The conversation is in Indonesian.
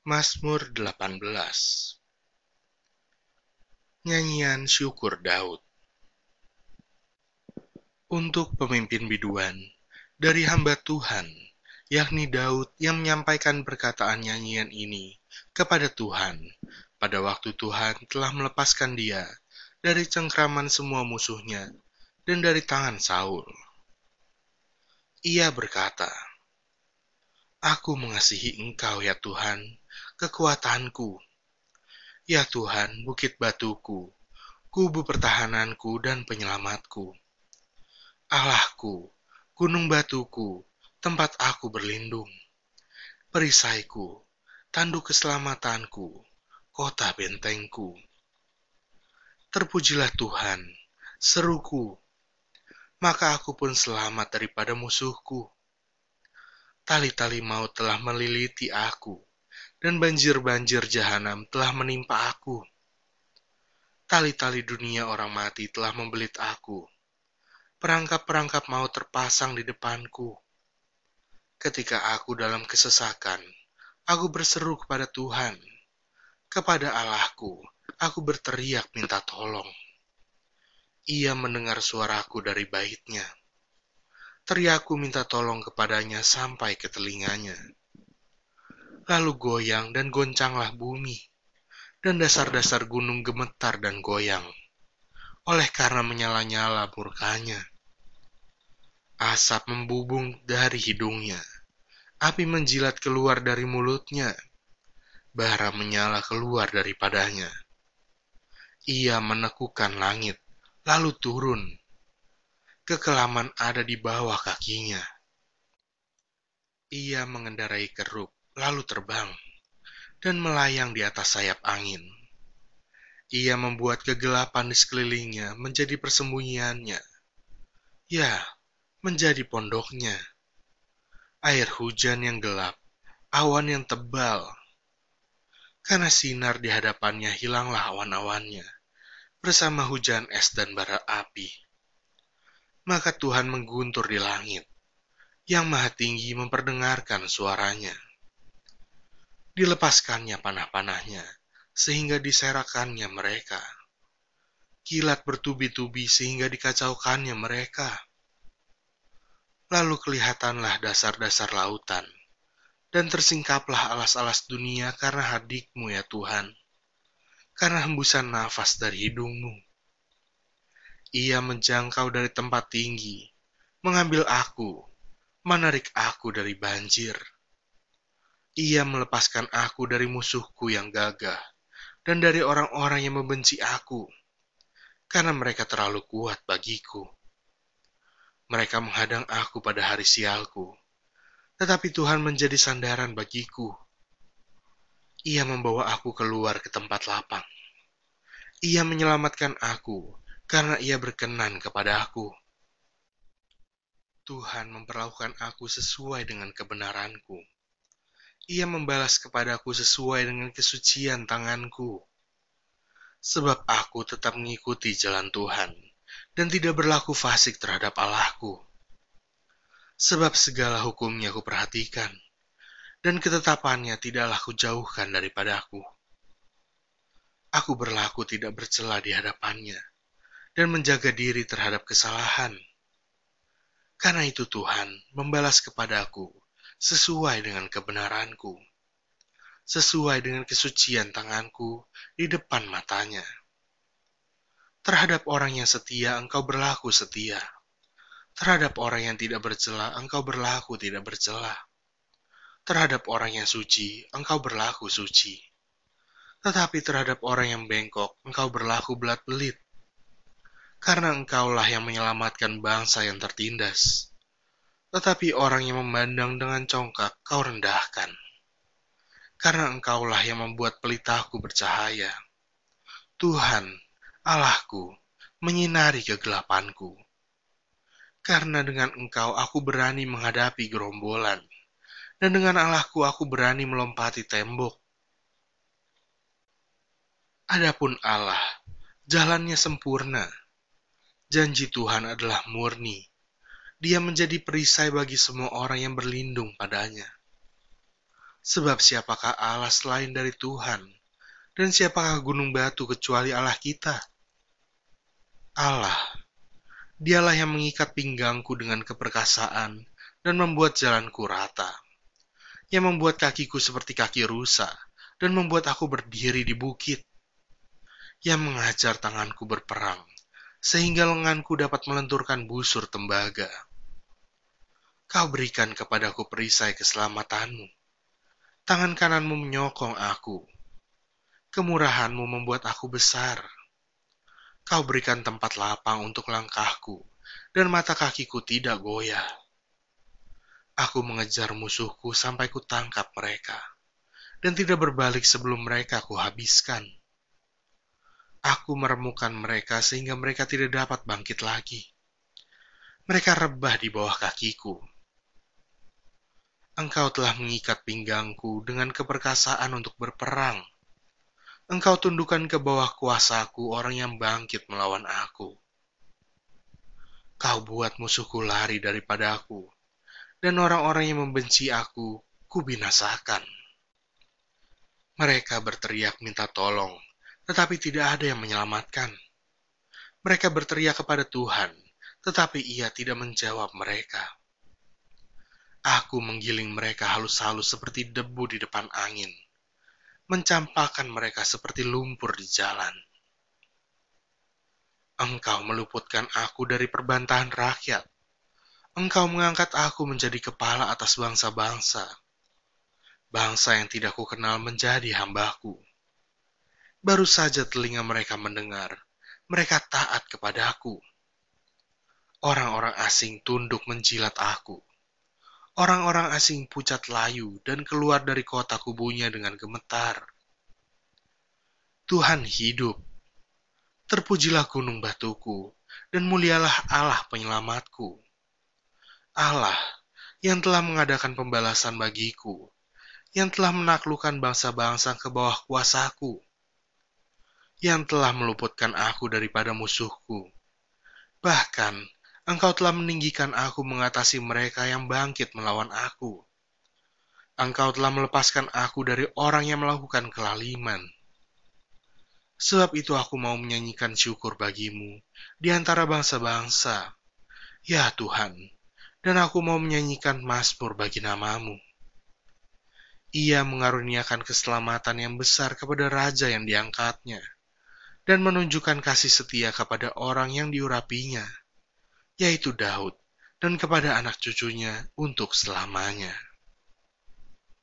Mazmur 18 Nyanyian Syukur Daud Untuk pemimpin biduan dari hamba Tuhan, yakni Daud yang menyampaikan perkataan nyanyian ini kepada Tuhan pada waktu Tuhan telah melepaskan dia dari cengkraman semua musuhnya dan dari tangan Saul. Ia berkata, Aku mengasihi Engkau ya Tuhan, kekuatanku. Ya Tuhan, bukit batuku, kubu pertahananku dan penyelamatku. Allahku, gunung batuku, tempat aku berlindung. Perisaiku, tanduk keselamatanku, kota bentengku. Terpujilah Tuhan, seruku, maka aku pun selamat daripada musuhku Tali-tali maut telah meliliti aku, dan banjir-banjir jahanam telah menimpa aku. Tali-tali dunia orang mati telah membelit aku. Perangkap-perangkap maut terpasang di depanku. Ketika aku dalam kesesakan, aku berseru kepada Tuhan. Kepada Allahku, aku berteriak minta tolong. Ia mendengar suaraku dari baitnya Teriakku minta tolong kepadanya sampai ke telinganya. Lalu goyang dan goncanglah bumi, dan dasar-dasar gunung gemetar dan goyang, oleh karena menyala-nyala murkanya. Asap membubung dari hidungnya, api menjilat keluar dari mulutnya, bara menyala keluar daripadanya. Ia menekukan langit, lalu turun, kekelaman ada di bawah kakinya. Ia mengendarai keruk, lalu terbang, dan melayang di atas sayap angin. Ia membuat kegelapan di sekelilingnya menjadi persembunyiannya. Ya, menjadi pondoknya. Air hujan yang gelap, awan yang tebal. Karena sinar di hadapannya hilanglah awan-awannya, bersama hujan es dan bara api maka Tuhan mengguntur di langit. Yang Maha Tinggi memperdengarkan suaranya. Dilepaskannya panah-panahnya, sehingga diserakannya mereka. Kilat bertubi-tubi sehingga dikacaukannya mereka. Lalu kelihatanlah dasar-dasar lautan, dan tersingkaplah alas-alas dunia karena hadikmu ya Tuhan, karena hembusan nafas dari hidungmu ia menjangkau dari tempat tinggi, mengambil aku, menarik aku dari banjir. Ia melepaskan aku dari musuhku yang gagah dan dari orang-orang yang membenci aku, karena mereka terlalu kuat bagiku. Mereka menghadang aku pada hari sialku, tetapi Tuhan menjadi sandaran bagiku. Ia membawa aku keluar ke tempat lapang. Ia menyelamatkan aku karena ia berkenan kepada aku. Tuhan memperlakukan aku sesuai dengan kebenaranku. Ia membalas kepadaku sesuai dengan kesucian tanganku. Sebab aku tetap mengikuti jalan Tuhan dan tidak berlaku fasik terhadap Allahku. Sebab segala hukumnya aku perhatikan, dan ketetapannya tidaklah kujauhkan daripadaku. Aku berlaku tidak bercela di hadapannya, dan menjaga diri terhadap kesalahan. Karena itu Tuhan membalas kepadaku sesuai dengan kebenaranku, sesuai dengan kesucian tanganku di depan matanya. Terhadap orang yang setia engkau berlaku setia. Terhadap orang yang tidak bercela engkau berlaku tidak bercela. Terhadap orang yang suci engkau berlaku suci. Tetapi terhadap orang yang bengkok engkau berlaku belat-belit karena engkaulah yang menyelamatkan bangsa yang tertindas. Tetapi orang yang memandang dengan congkak kau rendahkan. Karena engkaulah yang membuat pelitaku bercahaya. Tuhan, Allahku, menyinari kegelapanku. Karena dengan engkau aku berani menghadapi gerombolan, dan dengan Allahku aku berani melompati tembok. Adapun Allah, jalannya sempurna, Janji Tuhan adalah murni. Dia menjadi perisai bagi semua orang yang berlindung padanya. Sebab siapakah Allah selain dari Tuhan? Dan siapakah gunung batu kecuali Allah kita? Allah, dialah yang mengikat pinggangku dengan keperkasaan dan membuat jalanku rata. Yang membuat kakiku seperti kaki rusa dan membuat aku berdiri di bukit. Yang mengajar tanganku berperang, sehingga lenganku dapat melenturkan busur tembaga. Kau berikan kepadaku perisai keselamatanmu. Tangan kananmu menyokong aku. Kemurahanmu membuat aku besar. Kau berikan tempat lapang untuk langkahku, dan mata kakiku tidak goyah. Aku mengejar musuhku sampai ku tangkap mereka, dan tidak berbalik sebelum mereka kuhabiskan. Aku meremukan mereka sehingga mereka tidak dapat bangkit lagi. Mereka rebah di bawah kakiku. Engkau telah mengikat pinggangku dengan keperkasaan untuk berperang. Engkau tundukkan ke bawah kuasaku orang yang bangkit melawan aku. Kau buat musuhku lari daripada aku, dan orang-orang yang membenci aku, kubinasakan. Mereka berteriak minta tolong, tetapi tidak ada yang menyelamatkan. Mereka berteriak kepada Tuhan, tetapi ia tidak menjawab mereka. Aku menggiling mereka halus-halus seperti debu di depan angin mencampakkan mereka seperti lumpur di jalan. Engkau meluputkan aku dari perbantahan rakyat. Engkau mengangkat aku menjadi kepala atas bangsa-bangsa. Bangsa yang tidak kukenal menjadi hambaku. Baru saja telinga mereka mendengar, mereka taat kepadaku. Orang-orang asing tunduk menjilat aku. Orang-orang asing pucat layu dan keluar dari kota kubunya dengan gemetar. Tuhan hidup. Terpujilah gunung batuku, dan mulialah Allah penyelamatku. Allah yang telah mengadakan pembalasan bagiku, yang telah menaklukkan bangsa-bangsa ke bawah kuasaku, yang telah meluputkan aku daripada musuhku. Bahkan, Engkau telah meninggikan aku mengatasi mereka yang bangkit melawan aku. Engkau telah melepaskan aku dari orang yang melakukan kelaliman. Sebab itu aku mau menyanyikan syukur bagimu di antara bangsa-bangsa. Ya Tuhan, dan aku mau menyanyikan mazmur bagi namamu. Ia mengaruniakan keselamatan yang besar kepada raja yang diangkatnya, dan menunjukkan kasih setia kepada orang yang diurapinya yaitu Daud, dan kepada anak cucunya untuk selamanya.